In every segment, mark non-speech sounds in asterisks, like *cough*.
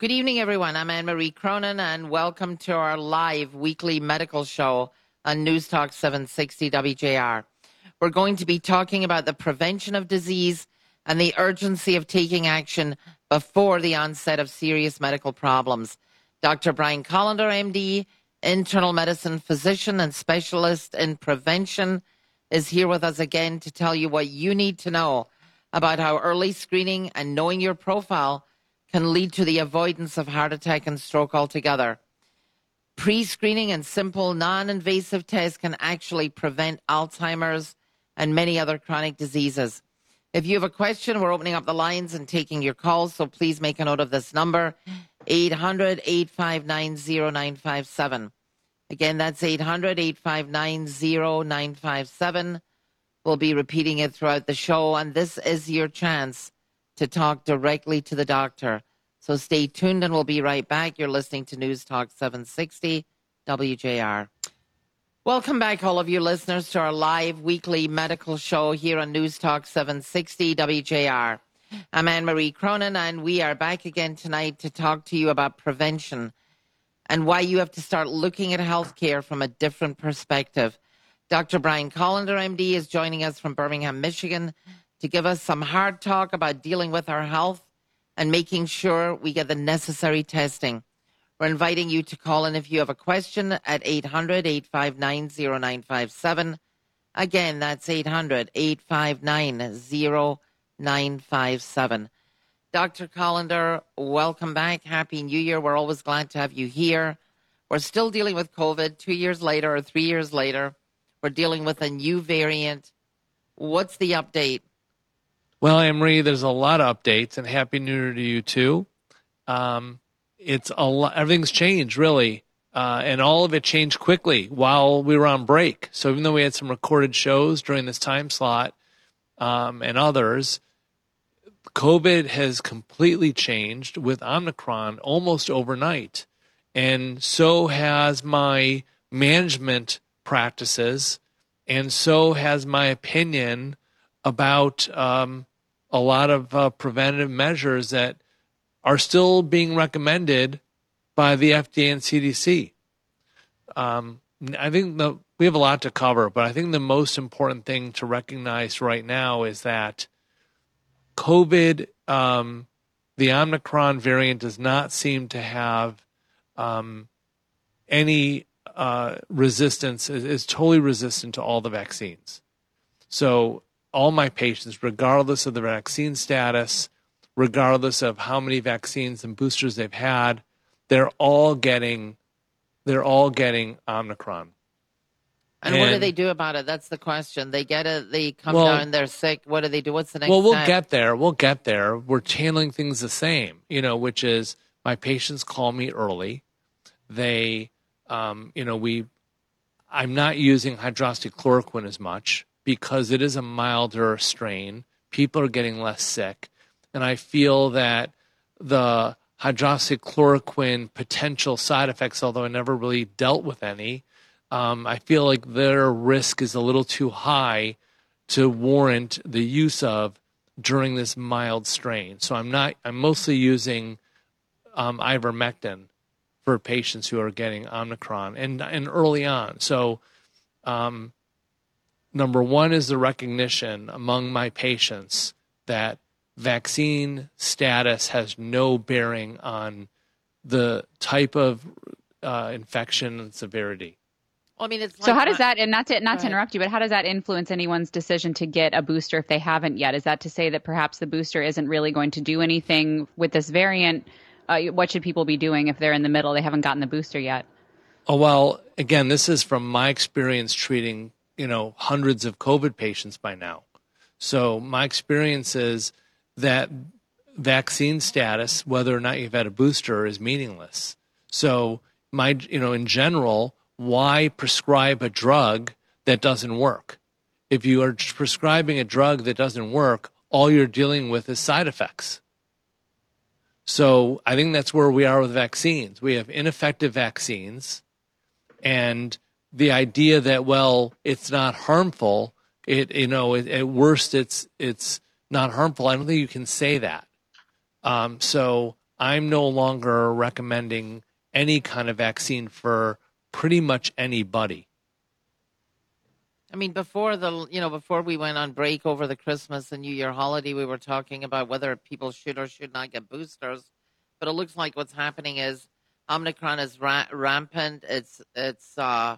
Good evening, everyone. I'm Anne Marie Cronin, and welcome to our live weekly medical show on News Talk 760 WJR. We're going to be talking about the prevention of disease and the urgency of taking action before the onset of serious medical problems. Dr. Brian Kolender, MD, internal medicine physician and specialist in prevention, is here with us again to tell you what you need to know about how early screening and knowing your profile can lead to the avoidance of heart attack and stroke altogether. Pre screening and simple non invasive tests can actually prevent Alzheimer's and many other chronic diseases. If you have a question, we're opening up the lines and taking your calls, so please make a note of this number 800 859 0957. Again, that's 800 859 0957. We'll be repeating it throughout the show, and this is your chance to talk directly to the doctor. So stay tuned and we'll be right back. You're listening to News Talk 760 WJR. Welcome back, all of you listeners, to our live weekly medical show here on News Talk 760 WJR. I'm Anne Marie Cronin, and we are back again tonight to talk to you about prevention and why you have to start looking at healthcare from a different perspective. Dr. Brian Kolender, MD, is joining us from Birmingham, Michigan to give us some hard talk about dealing with our health and making sure we get the necessary testing. We're inviting you to call in if you have a question at 800 859 0957. Again, that's 800 859 0957. Dr. Kolender, welcome back. Happy New Year. We're always glad to have you here. We're still dealing with COVID two years later or three years later. We're dealing with a new variant. What's the update? Well, Emery, there's a lot of updates, and happy New Year to you too. Um, it's a lot. Everything's changed really, uh, and all of it changed quickly while we were on break. So even though we had some recorded shows during this time slot um, and others, COVID has completely changed with Omicron almost overnight, and so has my management practices, and so has my opinion about um, a lot of uh, preventative measures that are still being recommended by the FDA and CDC. Um, I think the, we have a lot to cover, but I think the most important thing to recognize right now is that COVID, um, the Omicron variant, does not seem to have um, any uh, resistance, is, is totally resistant to all the vaccines. So all my patients, regardless of the vaccine status, regardless of how many vaccines and boosters they've had, they're all getting they're all getting Omicron. And, and, what do they do about it? That's the question. They get it, they come well, down, they're sick. What do they do? What's the next Well, we'll step? get there. We'll get there. We're handling things the same, you know, which is my patients call me early. They, um, you know, we, I'm not using hydroxychloroquine as much because it is a milder strain. People are getting less sick. And I feel that the hydroxychloroquine potential side effects, although I never really dealt with any, um, I feel like their risk is a little too high to warrant the use of during this mild strain. So I'm not. I'm mostly using um, ivermectin for patients who are getting Omicron and and early on. So um, number one is the recognition among my patients that vaccine status has no bearing on the type of uh, infection and severity. Well, I mean, it's so how does that, and not to not to interrupt you, but how does that influence anyone's decision to get a booster if they haven't yet? Is that to say that perhaps the booster isn't really going to do anything with this variant? Uh, what should people be doing if they're in the middle? They haven't gotten the booster yet. Oh well, again, this is from my experience treating you know hundreds of COVID patients by now. So my experience is that vaccine status, whether or not you've had a booster, is meaningless. So my you know in general, why prescribe a drug that doesn't work? If you are prescribing a drug that doesn't work, all you're dealing with is side effects. So I think that's where we are with vaccines. We have ineffective vaccines and the idea that well it's not harmful it you know it, at worst it's it's not harmful i don't think you can say that um, so I'm no longer recommending any kind of vaccine for pretty much anybody. I mean, before the you know before we went on break over the Christmas and New Year holiday, we were talking about whether people should or should not get boosters. But it looks like what's happening is Omicron is ra- rampant. It's it's uh,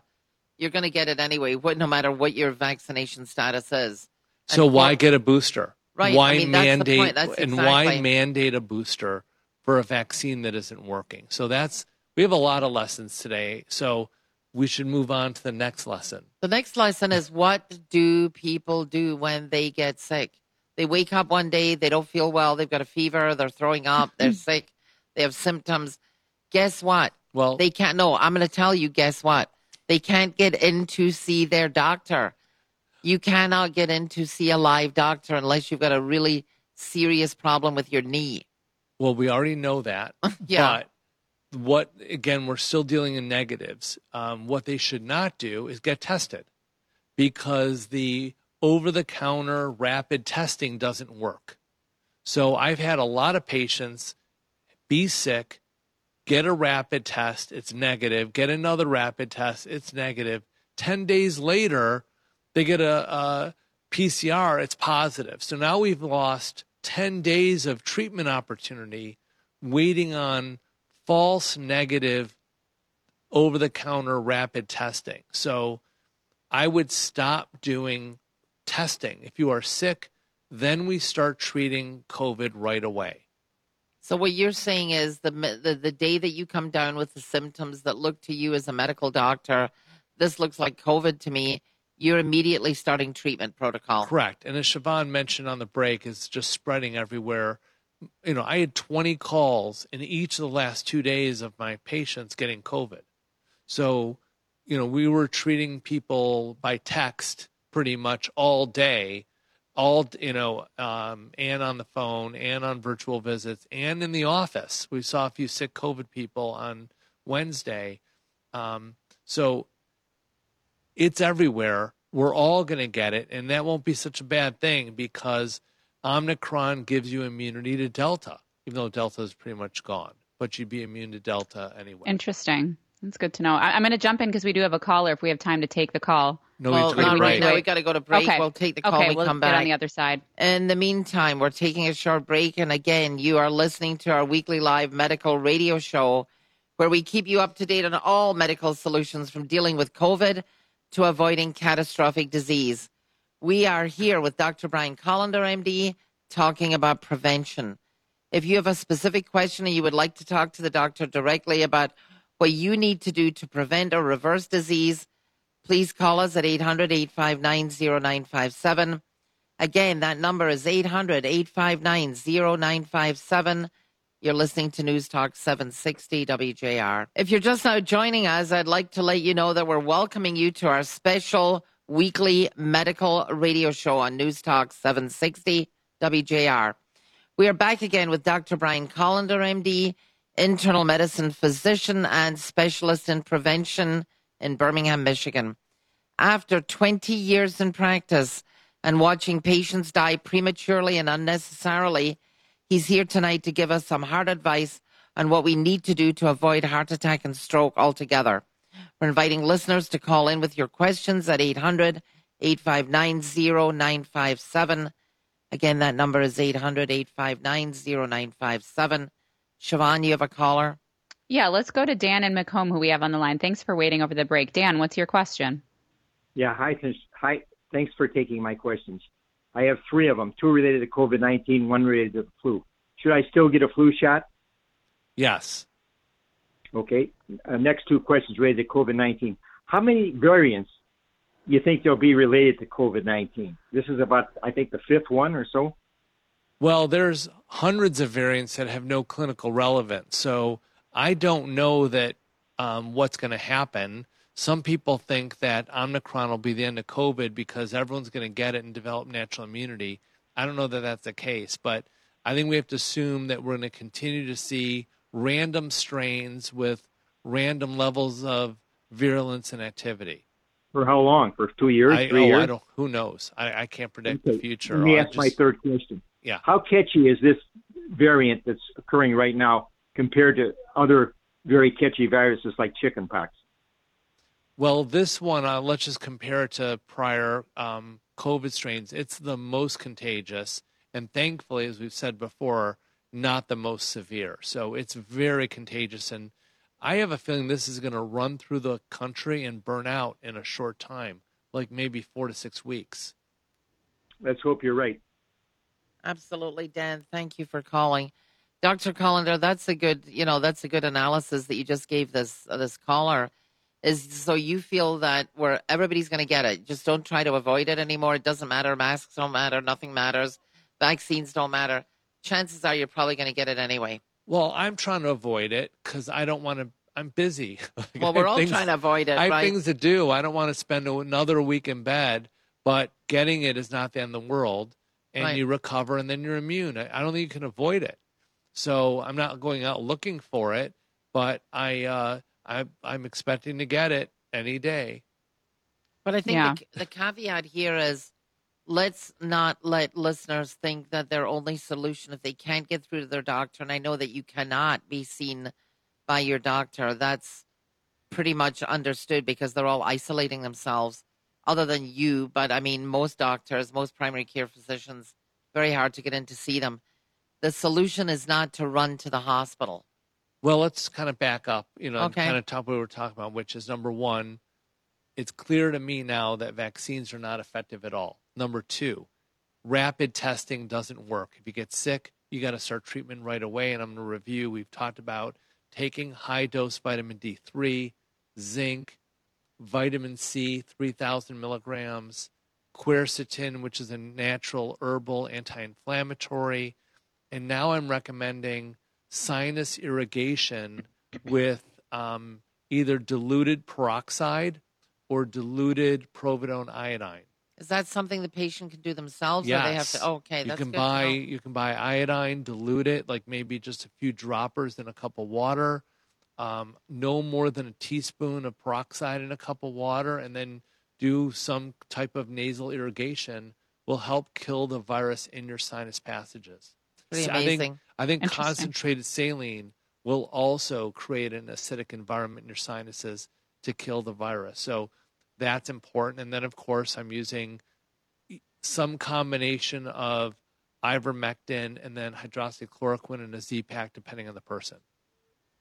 you're going to get it anyway, what, no matter what your vaccination status is. So why get a booster? Right. Why I mean, mandate exactly. and why mandate a booster for a vaccine that isn't working? So that's we have a lot of lessons today. So we should move on to the next lesson. The next lesson is what do people do when they get sick? They wake up one day, they don't feel well, they've got a fever, they're throwing up, *clears throat* they're sick, they have symptoms. Guess what? Well, they can't. No, I'm going to tell you. Guess what? They can't get in to see their doctor. You cannot get in to see a live doctor unless you've got a really serious problem with your knee. Well, we already know that. *laughs* yeah. But what again we're still dealing in negatives um, what they should not do is get tested because the over-the-counter rapid testing doesn't work so i've had a lot of patients be sick get a rapid test it's negative get another rapid test it's negative. negative 10 days later they get a, a pcr it's positive so now we've lost 10 days of treatment opportunity waiting on false negative over the counter rapid testing. So I would stop doing testing. If you are sick, then we start treating COVID right away. So what you're saying is the, the the day that you come down with the symptoms that look to you as a medical doctor, this looks like COVID to me. You're immediately starting treatment protocol. Correct. And as Siobhan mentioned on the break, it's just spreading everywhere you know, I had 20 calls in each of the last two days of my patients getting COVID. So, you know, we were treating people by text pretty much all day, all, you know, um, and on the phone and on virtual visits and in the office. We saw a few sick COVID people on Wednesday. Um, so it's everywhere. We're all going to get it. And that won't be such a bad thing because – Omicron gives you immunity to Delta, even though Delta is pretty much gone, but you'd be immune to Delta anyway. Interesting. That's good to know. I, am going to jump in because we do have a caller. If we have time to take the call. No, well, not right now. We got to go to break. Okay. We'll take the call. Okay, we we'll come get back on the other side. In the meantime, we're taking a short break, and again, you are listening to our weekly live medical radio show, where we keep you up to date on all medical solutions from dealing with COVID to avoiding catastrophic disease. We are here with Dr. Brian Kolender, MD, talking about prevention. If you have a specific question and you would like to talk to the doctor directly about what you need to do to prevent or reverse disease, please call us at 800 859 0957. Again, that number is 800 859 0957. You're listening to News Talk 760 WJR. If you're just now joining us, I'd like to let you know that we're welcoming you to our special weekly medical radio show on News Talk 760 WJR. We are back again with Dr. Brian Kolender, MD, internal medicine physician and specialist in prevention in Birmingham, Michigan. After 20 years in practice and watching patients die prematurely and unnecessarily, he's here tonight to give us some hard advice on what we need to do to avoid heart attack and stroke altogether. We're inviting listeners to call in with your questions at 800 859 0957. Again, that number is 800 859 0957. Siobhan, you have a caller? Yeah, let's go to Dan and Macomb, who we have on the line. Thanks for waiting over the break. Dan, what's your question? Yeah, hi. Hi. Thanks for taking my questions. I have three of them, two related to COVID 19, one related to the flu. Should I still get a flu shot? Yes. Okay. Uh, next two questions related to COVID 19. How many variants you think they'll be related to COVID 19? This is about, I think, the fifth one or so. Well, there's hundreds of variants that have no clinical relevance. So I don't know that um, what's going to happen. Some people think that Omicron will be the end of COVID because everyone's going to get it and develop natural immunity. I don't know that that's the case, but I think we have to assume that we're going to continue to see random strains with random levels of virulence and activity. For how long? For two years? I, three oh, years? I don't. Who knows? I, I can't predict okay. the future. Let me ask just, my third question. Yeah. How catchy is this variant that's occurring right now compared to other very catchy viruses like chickenpox? Well, this one, uh, let's just compare it to prior um, COVID strains. It's the most contagious, and thankfully, as we've said before, not the most severe. So it's very contagious, and I have a feeling this is going to run through the country and burn out in a short time, like maybe four to six weeks. Let's hope you're right. Absolutely, Dan. Thank you for calling. Dr. Kolender, that's a good, you know, that's a good analysis that you just gave this uh, this caller. Is so you feel that where everybody's going to get it, just don't try to avoid it anymore. It doesn't matter. Masks don't matter. Nothing matters. Vaccines don't matter. Chances are you're probably going to get it anyway. Well, I'm trying to avoid it because I don't want to. I'm busy. *laughs* well, we're all things, trying to avoid it. I have right? things to do. I don't want to spend another week in bed. But getting it is not the end of the world, and Right. you recover, and then you're immune. I, I don't think you can avoid it. So I'm not going out looking for it, but I, uh, I I'm expecting to get it any day. But I think Yeah. the, the caveat here is let's not let listeners think that their only solution, if they can't get through to their doctor, and I know that you cannot be seen by your doctor, that's pretty much understood because they're all isolating themselves, other than you. But I mean, most doctors, most primary care physicians, very hard to get in to see them. The solution is not to run to the hospital. Well, let's kind of back up, you know, and Okay. kind of talk what we were talking about, which is number one, it's clear to me now that vaccines are not effective at all. Number two, rapid testing doesn't work. If you get sick, you got to start treatment right away. And I'm going to review, we've talked about taking high dose vitamin D3, zinc, vitamin C, 3,000 milligrams, quercetin, which is a natural herbal anti inflammatory. And now I'm recommending sinus irrigation with um, either diluted peroxide or diluted providone iodine. Is that something the patient can do themselves, or they have to? Oh, okay, you that's can buy you can buy iodine, dilute it like maybe just a few droppers in a cup of water, um, no more than a teaspoon of peroxide in a cup of water, and then do some type of nasal irrigation will help kill the virus in your sinus passages. Pretty So I think. I think concentrated saline will also create an acidic environment in your sinuses to kill the virus. So that's important. And then, of course, I'm using some combination of ivermectin and then hydroxychloroquine and a Z pack, depending on the person.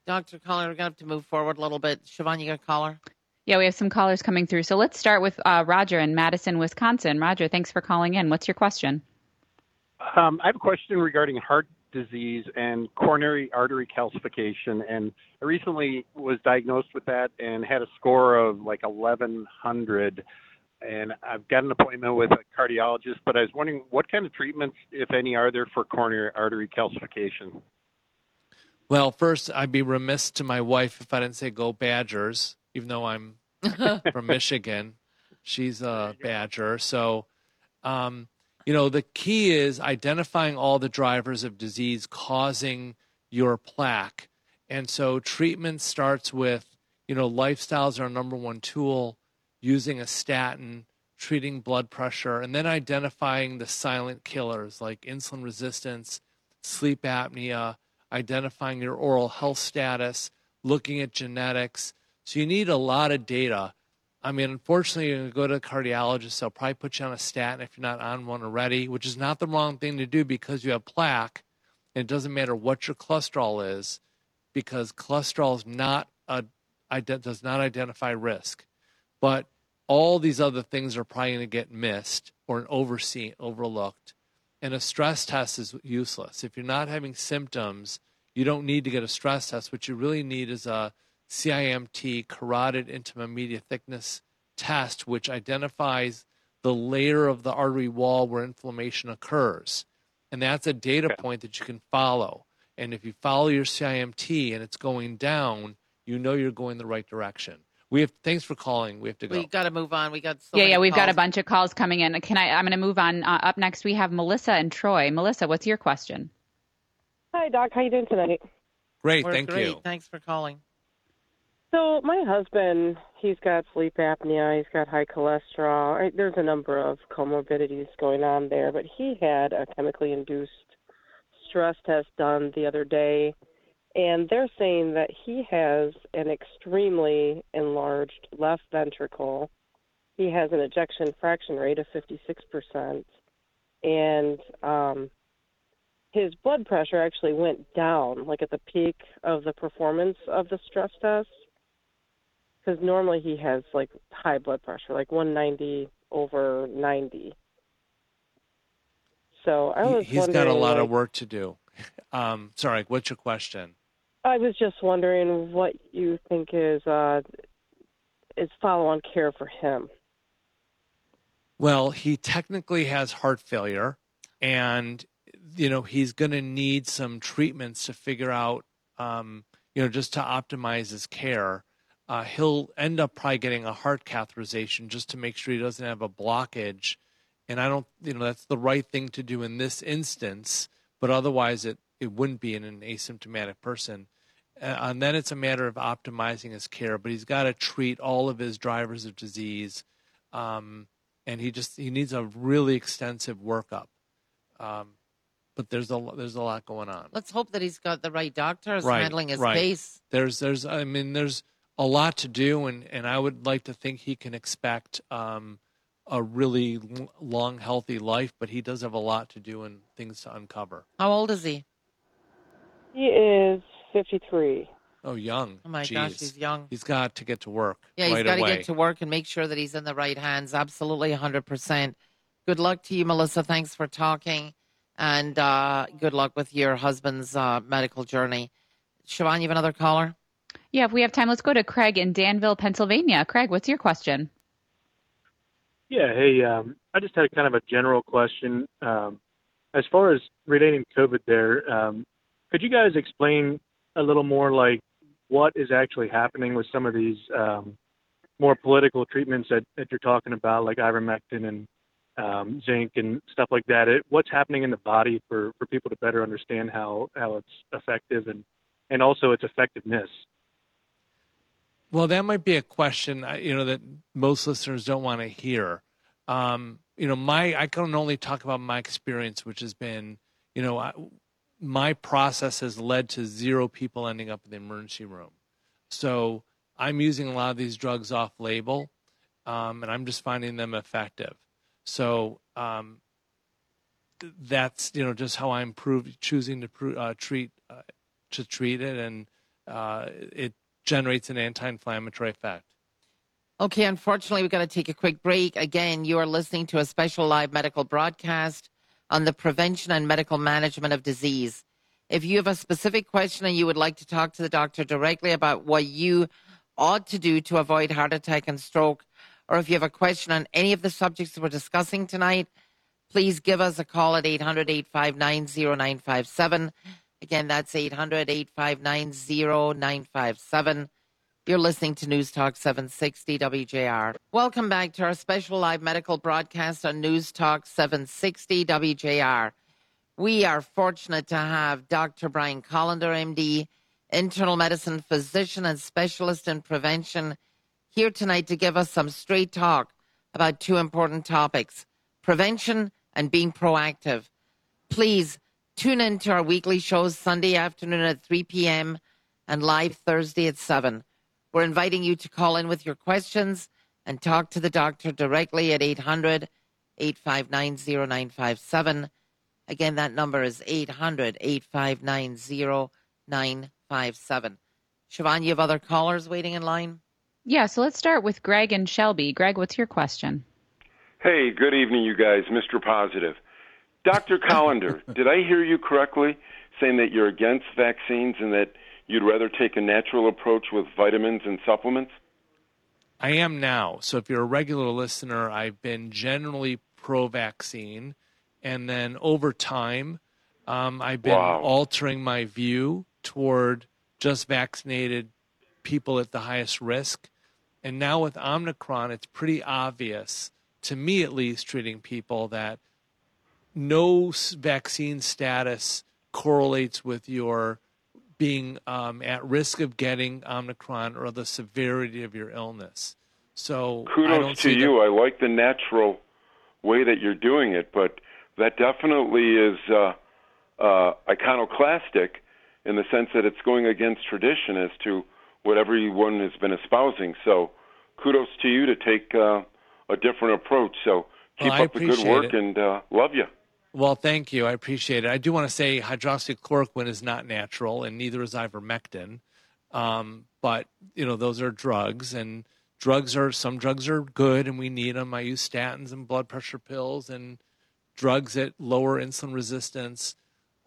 Dr. Caller, we're going to have to move forward a little bit. Siobhan, you got a caller? Yeah, we have some callers coming through. So let's start with uh, Roger in Madison, Wisconsin. Roger, thanks for calling in. What's your question? Um, I have a question regarding heart disease and coronary artery calcification. And I recently was diagnosed with that and had a score of like 1100. And I've got an appointment with a cardiologist, but I was wondering what kind of treatments, if any, are there for coronary artery calcification? Well, first, I'd be remiss to my wife if I didn't say go Badgers, even though I'm *laughs* from Michigan. She's a Badger. So, um, you know, the key is identifying all the drivers of disease causing your plaque. And so treatment starts with, you know, lifestyles are our number one tool, using a statin, treating blood pressure, and then identifying the silent killers like insulin resistance, sleep apnea, identifying your oral health status, looking at genetics. So you need a lot of data. I mean, unfortunately, you're going to go to a cardiologist. They'll probably put you on a statin if you're not on one already, which is not the wrong thing to do because you have plaque. And it doesn't matter what your cholesterol is, because cholesterol is not a does not identify risk. But all these other things are probably going to get missed or overseen, overlooked. And a stress test is useless. If you're not having symptoms, you don't need to get a stress test. What you really need is a CIMT, carotid intima media thickness test, which identifies the layer of the artery wall where inflammation occurs. And that's a data Okay. point that you can follow. And if you follow your CIMT and it's going down, you know you're going the right direction. We have thanks for calling. We have to go. We got to move on. We got so yeah, many yeah, we've got a bunch of calls coming in. Can I? I'm going to move on. Uh, up next, we have Melissa and Troy. Melissa, what's your question? Hi, Doc. How you doing tonight? Great, We're thank great. you. Thanks for calling. So my husband, he's got sleep apnea. He's got high cholesterol. There's a number of comorbidities going on there, but he had a chemically induced stress test done the other day, and they're saying that he has an extremely enlarged left ventricle. He has an ejection fraction rate of 56%, and um, his blood pressure actually went down, like at the peak of the performance of the stress test. Because normally he has like high blood pressure, like 190 over 90. So I was. He, has got a lot like, of work to do. *laughs* Um, sorry, what's your question? I was just wondering what you think is uh, is follow-on care for him. Well, he technically has heart failure, and you know he's going to need some treatments to figure out, um, you know, just to optimize his care. Uh, he'll end up probably getting a heart catheterization just to make sure he doesn't have a blockage. And I don't, you know, that's the right thing to do in this instance. But otherwise, it it wouldn't be in an asymptomatic person. Uh, and then it's a matter of optimizing his care. But he's got to treat all of his drivers of disease, um, and he just he needs a really extensive workup. Um, but there's a there's a lot going on. Let's hope that he's got the right doctors Right, handling his right. case. There's there's I mean there's a lot to do, and and I would like to think he can expect um, a really long, healthy life. But he does have a lot to do and things to uncover. How old is he? He is 53. Oh, young. Oh my Jeez. gosh, he's young. He's got to get to work. Yeah, he's right got to get to work and make sure that he's in the right hands. Absolutely, 100%. Good luck to you, Melissa. Thanks for talking. And uh, good luck with your husband's uh, medical journey. Siobhan, you have another caller? Yeah, if we have time, let's go to Craig in Danville, Pennsylvania. Craig, what's your question? Yeah, hey, um, I just had kind of a general question. Um, as far as relating COVID there, um, could you guys explain a little more like what is actually happening with some of these um, more political treatments that, that you're talking about, like ivermectin and um, zinc and stuff like that? It, what's happening in the body for, for people to better understand how, how it's effective and, and also its effectiveness? Well, that might be a question uh, you know that most listeners don't want to hear. Um, you know, my I can only talk about my experience, which has been, you know, I, my process has led to zero people ending up in the emergency room. So I'm using a lot of these drugs off label, um, and I'm just finding them effective. So um, that's you know just how I'm choosing to pro- uh, treat uh, to treat it, and uh, it generates an anti-inflammatory effect. Okay, unfortunately, we've got to take a quick break. Again, you are listening to a special live medical broadcast on the prevention and medical management of disease. If you have a specific question and you would like to talk to the doctor directly about what you ought to do to avoid heart attack and stroke, or if you have a question on any of the subjects we're discussing tonight, please give us a call at 800 859 0957. Again, that's 800 859 0957. You're listening to News Talk 760 WJR. Welcome back to our special live medical broadcast on News Talk 760 WJR. We are fortunate to have Dr. Brian Kolender, MD, internal medicine physician and specialist in prevention, here tonight to give us some straight talk about two important topics prevention and being proactive. Please tune in to our weekly shows Sunday afternoon at 3 p.m. and live Thursday at 7. We're inviting you to call in with your questions and talk to the doctor directly at 800 859 0957. Again, that number is 800 859 0957. Siobhan, you have other callers waiting in line? Yeah, so let's start with Greg and Shelby. Greg, what's your question? Hey, good evening, you guys. Mr. Positive. Dr. Kolender, *laughs* did I hear you correctly saying that you're against vaccines and that you'd rather take a natural approach with vitamins and supplements? I am now. So if you're a regular listener, I've been generally pro vaccine. And then over time, um, I've been Wow. altering my view toward just vaccinated people at the highest risk. And now with Omicron, it's pretty obvious, to me at least, treating people that no vaccine status correlates with your being um, at risk of getting Omicron or the severity of your illness. So Kudos to you. I like the natural way that you're doing it, but that definitely is uh, uh, iconoclastic in the sense that it's going against tradition as to what everyone has been espousing. So, kudos to you to take uh, a different approach. So, keep well, up the good work it. and uh, love you. Well, thank you. I appreciate it. I do want to say hydroxychloroquine is not natural, and neither is ivermectin. Um, but you know, those are drugs, and drugs are some drugs are good, and we need them. I use statins and blood pressure pills and drugs that lower insulin resistance.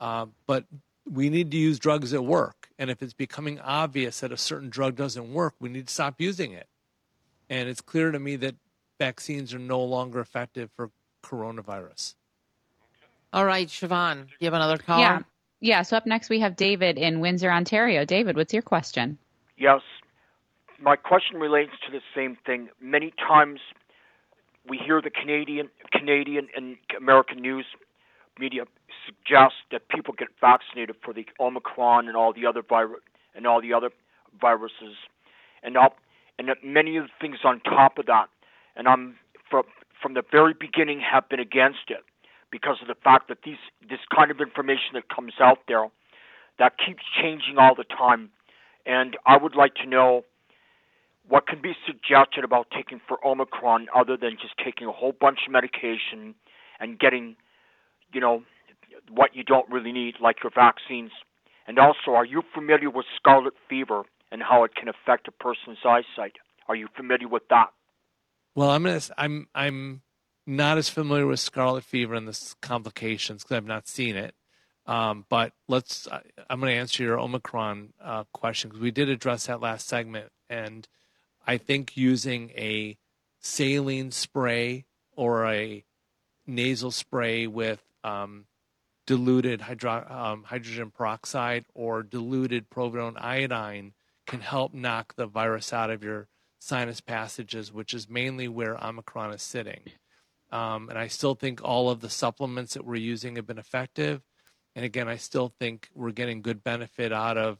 Uh, but we need to use drugs that work. And if it's becoming obvious that a certain drug doesn't work, we need to stop using it. And it's clear to me that vaccines are no longer effective for coronavirus. All right, Siobhan, do you have another call? Yeah. Yeah. So up next we have David in Windsor, Ontario. David, what's your question? Yes. My question relates to the same thing. Many times we hear the Canadian Canadian and American news media suggest that people get vaccinated for the Omicron and all the other virus and all the other viruses, and all, and many of the things on top of that. And I'm from from the very beginning have been against it because of the fact that these this kind of information that comes out there that keeps changing all the time. And I would like to know what can be suggested about taking for Omicron other than just taking a whole bunch of medication and getting, you know, what you don't really need, like your vaccines? And also, are you familiar with scarlet fever and how it can affect a person's eyesight? Are you familiar with that? Well, I'm gonna, I'm I'm not as familiar with scarlet fever and the complications because I've not seen it. Um, but let's. I'm going to answer your Omicron uh, question because we did address that last segment, and I think using a saline spray or a nasal spray with um, diluted hydro, um, hydrogen peroxide or diluted providone iodine can help knock the virus out of your sinus passages, which is mainly where Omicron is sitting. Um, and I still think all of the supplements that we're using have been effective. And again, I still think we're getting good benefit out of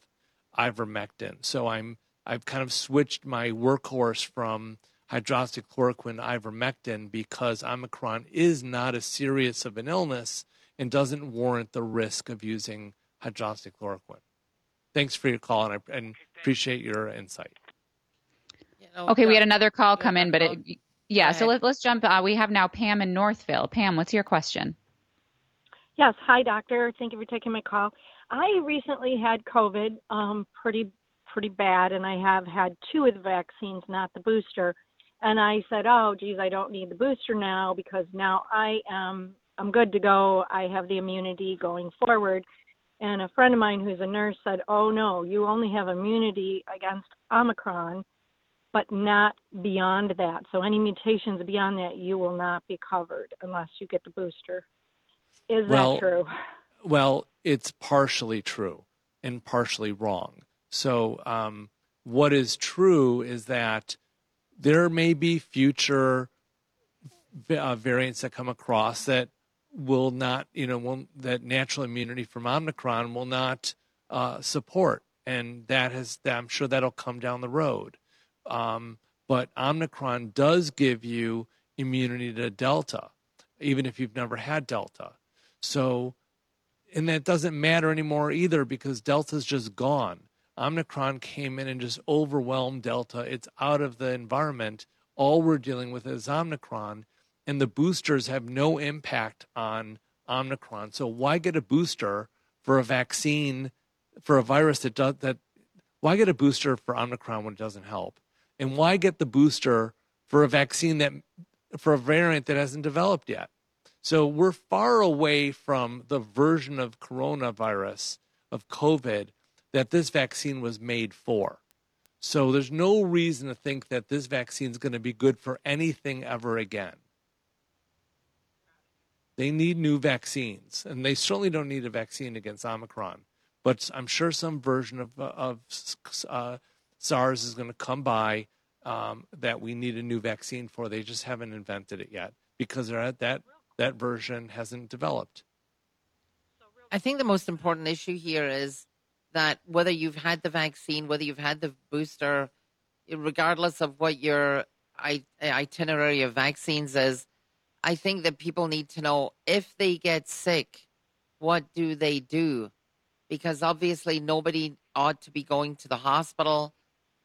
ivermectin. So I'm I've kind of switched my workhorse from hydroxychloroquine ivermectin because Omicron is not as serious of an illness and doesn't warrant the risk of using hydroxychloroquine. Thanks for your call, and I and appreciate your insight. Okay, we had another call come in, but it, yeah, so let, us jump. Uh, we have now Pam in Northville. Pam, what's your question? Yes, hi, doctor. Thank you for taking my call. I recently had COVID, um, pretty pretty bad, and I have had two of the vaccines, not the booster. And I said, "Oh, geez, I don't need the booster now because now I am I'm good to go. I have the immunity going forward. And a friend of mine who's a nurse said, Oh, no, you only have immunity against Omicron, but not beyond that. So any mutations beyond that, you will not be covered unless you get the booster. Is well, that true? Well, it's partially true and partially wrong. So, um, what is true is that there may be future uh, variants that come across that will not, you know, will, that natural immunity from Omicron will not uh, support, and that has, I'm sure that'll come down the road. Um, but Omicron does give you immunity to Delta, even if you've never had Delta. So, and that doesn't matter anymore either because Delta's just gone. Omicron came in and just overwhelmed Delta. It's out of the environment. All we're dealing with is Omicron and the boosters have no impact on Omicron. So why get a booster for a vaccine for a virus that does that? Why get a booster for Omicron when it doesn't help? And why get the booster for a vaccine that for a variant that hasn't developed yet? So we're far away from the version of coronavirus of COVID that this vaccine was made for. So there's no reason to think that this vaccine is going to be good for anything ever again. They need new vaccines, and they certainly don't need a vaccine against Omicron. But I'm sure some version of, of uh, SARS is going to come by um, that we need a new vaccine for. They just haven't invented it yet because that that version hasn't developed. I think the most important issue here is that whether you've had the vaccine, whether you've had the booster, regardless of what your itinerary of vaccines is, I think that people need to know if they get sick, what do they do? because obviously nobody ought to be going to the hospital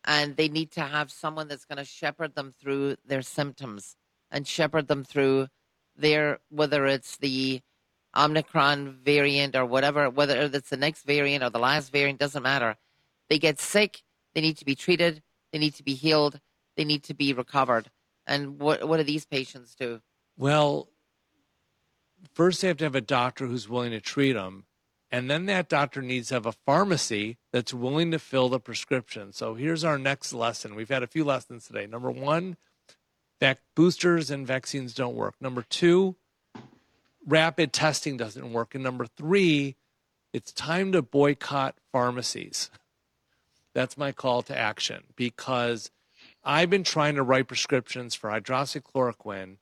and they need to have someone that's going to shepherd them through their symptoms and shepherd them through their whether it's the Omicron variant or whatever, whether it's the next variant or the last variant, doesn't matter. They get sick, they need to be treated, they need to be healed, they need to be recovered. And what what do these patients do? Well, first they have to have a doctor who's willing to treat them. And then that doctor needs to have a pharmacy that's willing to fill the prescription. So here's our next lesson. We've had a few lessons today. Number one, vac- boosters and vaccines don't work. Number two, rapid testing doesn't work. And number three, it's time to boycott pharmacies. *laughs* That's my call to action because I've been trying to write prescriptions for hydroxychloroquine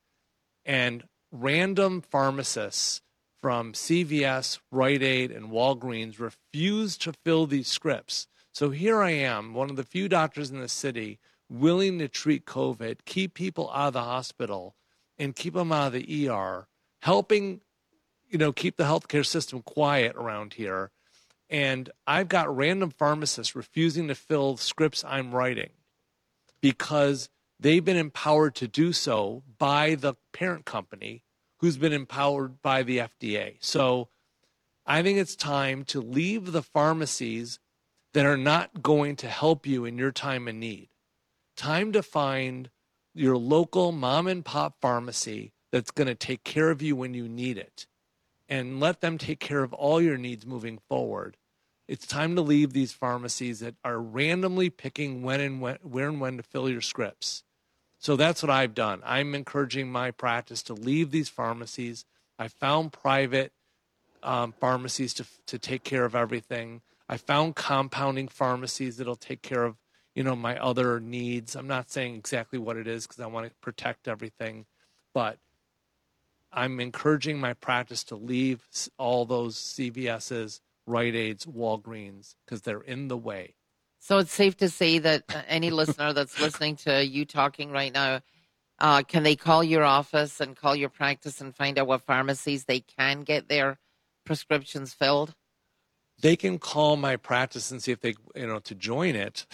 and random pharmacists from CVS, Rite Aid, and Walgreens refuse to fill these scripts. So here I am, one of the few doctors in the city willing to treat COVID, keep people out of the hospital, and keep them out of the ER, helping, you know, keep the healthcare system quiet around here. And I've got random pharmacists refusing to fill scripts I'm writing because they've been empowered to do so by the parent company who's been empowered by the FDA. So I think it's time to leave the pharmacies that are not going to help you in your time of need. Time to find your local mom and pop pharmacy that's going to take care of you when you need it and let them take care of all your needs moving forward. It's time to leave these pharmacies that are randomly picking when and when, where and when to fill your scripts. So that's what I've done. I'm encouraging my practice to leave these pharmacies. I found private um, pharmacies to to take care of everything. I found compounding pharmacies that'll take care of you know my other needs. I'm not saying exactly what it is because I want to protect everything, but I'm encouraging my practice to leave all those CVS's, Rite Aids, Walgreens because they're in the way. So it's safe to say that uh, any listener that's listening to you talking right now, uh, can they call your office and call your practice and find out what pharmacies they can get their prescriptions filled? They can call my practice and see if they, you know, to join it.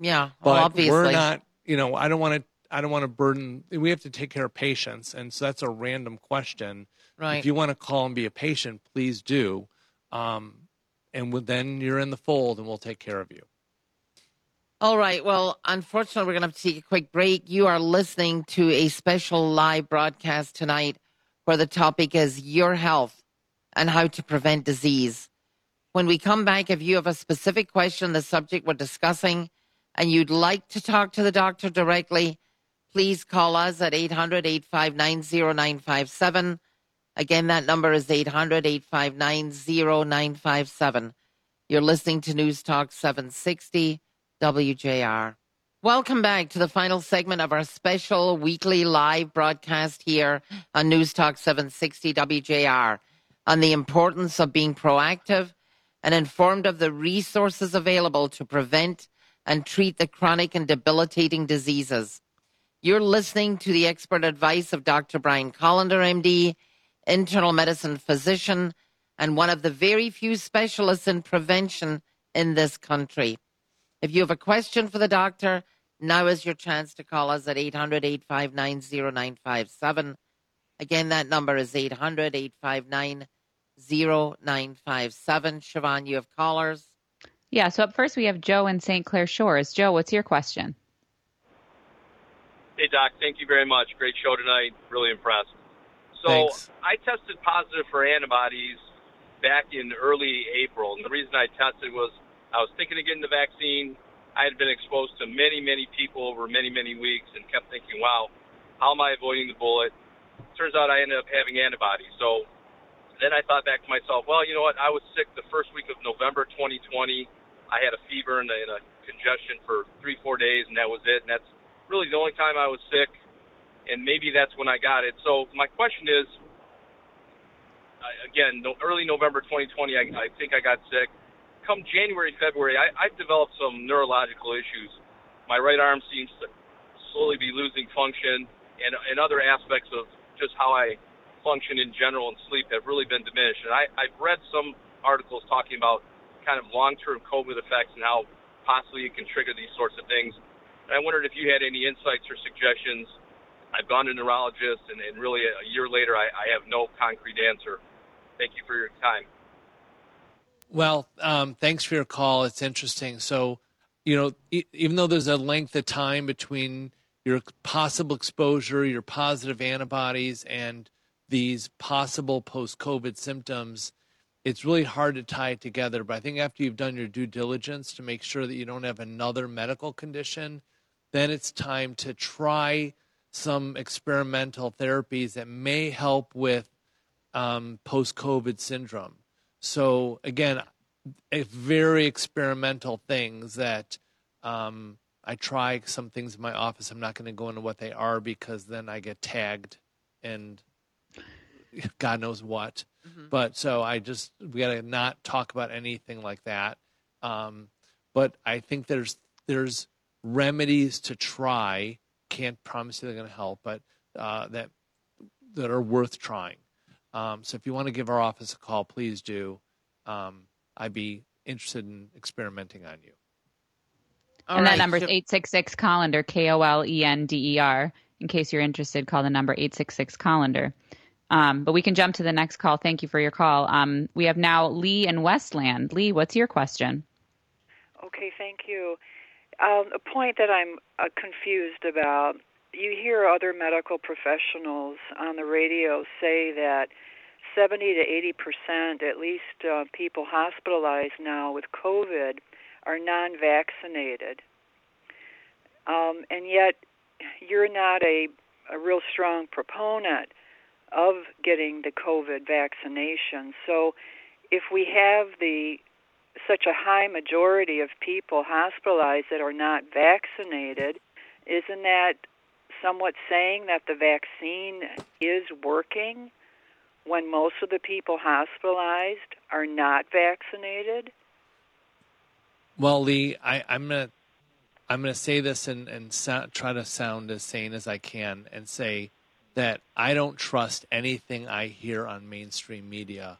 Yeah, but obviously. we're not. You know, I don't want to. I don't want to burden. We have to take care of patients, and so that's a random question. Right. If you want to call and be a patient, please do. Um, and then you're in the fold, and we'll take care of you. All right. Well, unfortunately, we're going to have to take a quick break. You are listening to a special live broadcast tonight where the topic is your health and how to prevent disease. When we come back, if you have a specific question, the subject we're discussing, and you'd like to talk to the doctor directly, please call us at 800 859 0957. Again, that number is 800 859 0957. You're listening to News Talk 760. WJR. Welcome back to the final segment of our special weekly live broadcast here on News Talk 760 WJR on the importance of being proactive and informed of the resources available to prevent and treat the chronic and debilitating diseases. You're listening to the expert advice of Dr. Brian Kolender, MD, internal medicine physician, and one of the very few specialists in prevention in this country. If you have a question for the doctor, now is your chance to call us at 800 859 0957. Again, that number is 800 859 0957. Siobhan, you have callers? Yeah, so up first we have Joe in St. Clair Shores. Joe, what's your question? Hey, Doc, thank you very much. Great show tonight. Really impressed. So, Thanks. I tested positive for antibodies back in early April. And the reason I tested was I was thinking of getting the vaccine. I had been exposed to many, many people over many, many weeks and kept thinking, wow, how am I avoiding the bullet? Turns out I ended up having antibodies. So then I thought back to myself, well, you know what? I was sick the first week of November 2020. I had a fever and a, and a congestion for three, four days, and that was it. And that's really the only time I was sick. And maybe that's when I got it. So my question is, again, early November 2020, I, I think I got sick come January, February, I, I've developed some neurological issues. My right arm seems to slowly be losing function, and, and other aspects of just how I function in general and sleep have really been diminished. And I, I've read some articles talking about kind of long-term COVID effects and how possibly it can trigger these sorts of things. And I wondered if you had any insights or suggestions. I've gone to neurologists, and, and really a year later, I, I have no concrete answer. Thank you for your time. Well, um, thanks for your call. It's interesting. So, you know, e- even though there's a length of time between your possible exposure, your positive antibodies, and these possible post COVID symptoms, it's really hard to tie it together. But I think after you've done your due diligence to make sure that you don't have another medical condition, then it's time to try some experimental therapies that may help with um, post COVID syndrome. So, again, a very experimental things that um, I try some things in my office. I'm not going to go into what they are because then I get tagged and God knows what. Mm-hmm. But so I just we got to not talk about anything like that. Um, but I think there's there's remedies to try. Can't promise you they're going to help, but uh, that that are worth trying. Um, so if you want to give our office a call, please do. Um, I'd be interested in experimenting on you. All and right. that number is 866 Kolender, K O L E N D E R. In case you're interested, call the number 866 Kolender. Um, but we can jump to the next call. Thank you for your call. Um, we have now Lee in Westland. Lee, what's your question? Okay, thank you. Um, a point that I'm uh, confused about you hear other medical professionals on the radio say that 70 to 80 percent, at least, uh, people hospitalized now with COVID are non-vaccinated, um, and yet you're not a, a real strong proponent of getting the COVID vaccination. So, if we have the such a high majority of people hospitalized that are not vaccinated, isn't that somewhat saying that the vaccine is working when most of the people hospitalized are not vaccinated? Well, Lee, I, am gonna I'm gonna say this and and so, try to sound as sane as I can and say that I don't trust anything I hear on mainstream media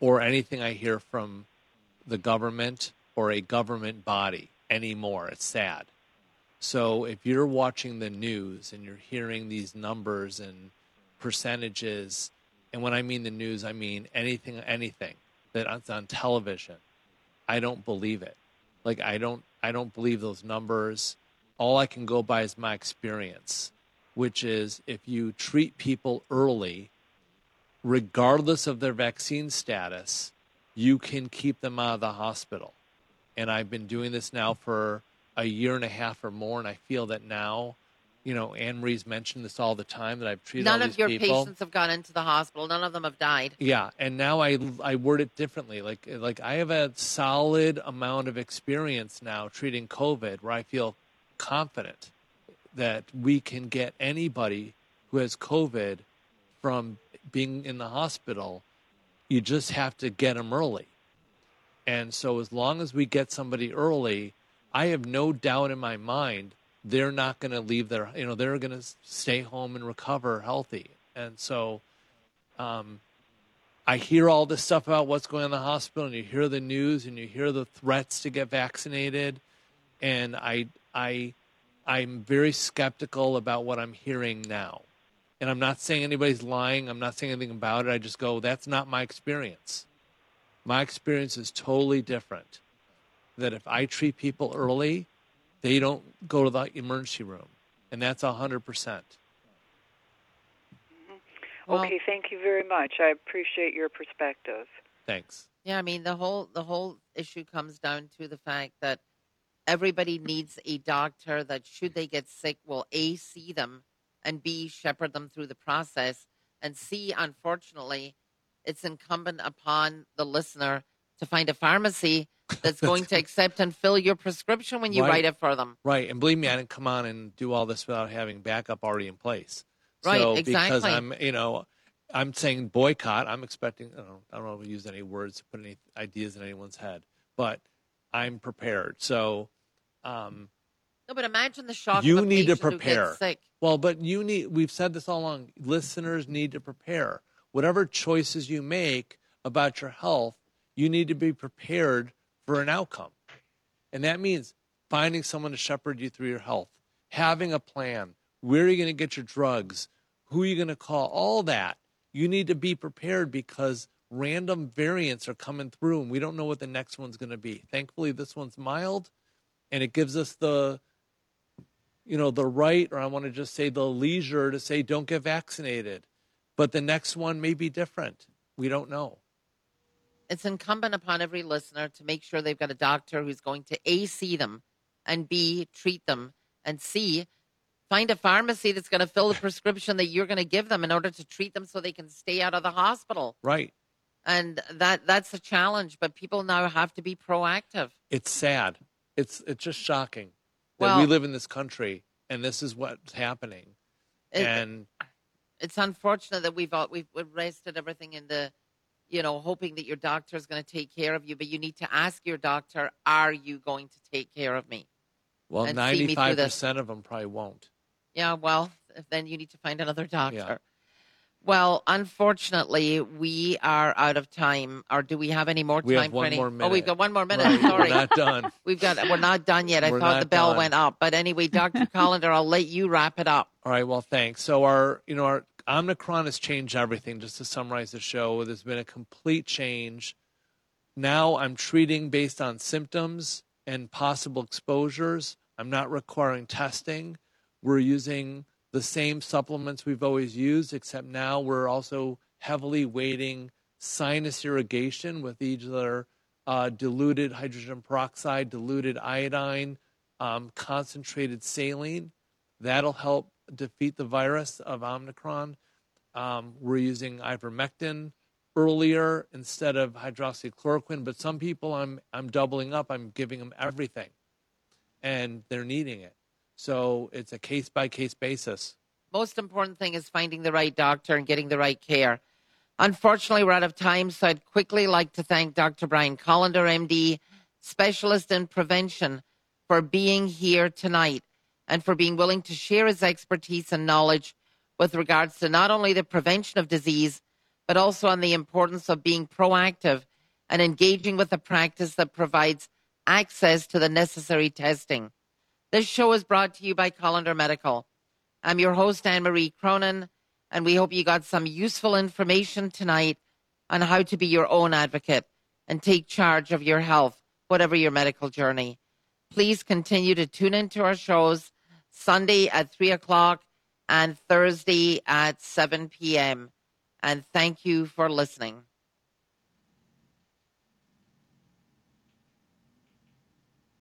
or anything I hear from the government or a government body anymore. It's sad. So if you're watching the news and you're hearing these numbers and percentages, and when I mean the news, I mean anything, anything that's on television, I don't believe it. Like I don't, I don't believe those numbers. All I can go by is my experience, which is if you treat people early, regardless of their vaccine status, you can keep them out of the hospital. And I've been doing this now for a year and a half or more, and I feel that now, you know, Anne Marie's mentioned this all the time that I've treated None of your people. patients have gone into the hospital. None of them have died. Yeah, and now I I word it differently. Like like I have a solid amount of experience now treating COVID, where I feel confident that we can get anybody who has COVID from being in the hospital. You just have to get them early. And so, as long as we get somebody early, I have no doubt in my mind they're not going to leave their, you know, they're going to stay home and recover healthy. And so, um, I hear all this stuff about what's going on in the hospital, and you hear the news, and you hear the threats to get vaccinated, and I, I, I'm very skeptical about what I'm hearing now. And I'm not saying anybody's lying. I'm not saying anything about it. I just go, that's not my experience. My experience is totally different that if I treat people early, they don't go to the emergency room, and that's a hundred percent. Mm-hmm. Okay, thank you very much. I appreciate your perspective. Thanks. Yeah, I mean the whole the whole issue comes down to the fact that everybody needs a doctor that should they get sick will a see them and b shepherd them through the process and c unfortunately it's incumbent upon the listener to find a pharmacy that's *laughs* going to accept and fill your prescription when you right. write it for them. Right. And believe me, I didn't come on and do all this without having backup already in place. Right, so exactly. because I'm, you know, I'm saying boycott. I'm expecting. I don't, know, I don't know if we use any words to put any ideas in anyone's head, but I'm prepared. So, um, no, but imagine the shock. You need to prepare. sick. Well, but you need. We've said this all along. Listeners need to prepare. Whatever choices you make about your health, you need to be prepared for an outcome. And that means finding someone to shepherd you through your health, having a plan. Where are you going to get your drugs? Who are you going to call? All that. You need to be prepared because random variants are coming through and we don't know what the next one's going to be. Thankfully, this one's mild and it gives us the you know the right or i want to just say the leisure to say don't get vaccinated but the next one may be different we don't know it's incumbent upon every listener to make sure they've got a doctor who's going to a see them and b treat them and c find a pharmacy that's going to fill the prescription that you're going to give them in order to treat them so they can stay out of the hospital. Right. And that that's a challenge but people now have to be proactive. It's sad. It's it's just shocking that well, we live in this country and this is what's happening. It, and it's unfortunate that we've all, we've, we've rested everything in the you know, hoping that your doctor is going to take care of you, but you need to ask your doctor, are you going to take care of me? Well, 95% of them probably won't. Yeah, well, then you need to find another doctor. Yeah. Well, unfortunately, we are out of time. Or do we have any more time we have one any? More minute. Oh, we've got one more minute. Right. Sorry, we're not done. *laughs* We've got. We're not done yet. I we're thought the bell done. went up, but anyway, Doctor *laughs* Kolender, I'll let you wrap it up. All right. Well, thanks. So our, you know, our Omicron has changed everything. Just to summarize the show, there's been a complete change. Now I'm treating based on symptoms and possible exposures. I'm not requiring testing. We're using the same supplements we've always used, except now we're also heavily weighting sinus irrigation with either uh, diluted hydrogen peroxide, diluted iodine, um, concentrated saline. That'll help defeat the virus of Omicron. Um, we're using ivermectin earlier instead of hydroxychloroquine, but some people I'm I'm doubling up. I'm giving them everything, and they're needing it. So it's a case by case basis. Most important thing is finding the right doctor and getting the right care. Unfortunately, we're out of time, so I'd quickly like to thank Dr. Brian Kolender, MD, specialist in prevention, for being here tonight and for being willing to share his expertise and knowledge with regards to not only the prevention of disease, but also on the importance of being proactive and engaging with a practice that provides access to the necessary testing. This show is brought to you by Kolender Medical. I'm your host, Anne Marie Cronin, and we hope you got some useful information tonight on how to be your own advocate and take charge of your health, whatever your medical journey. Please continue to tune into our shows Sunday at 3 o'clock and Thursday at 7 p.m. And thank you for listening.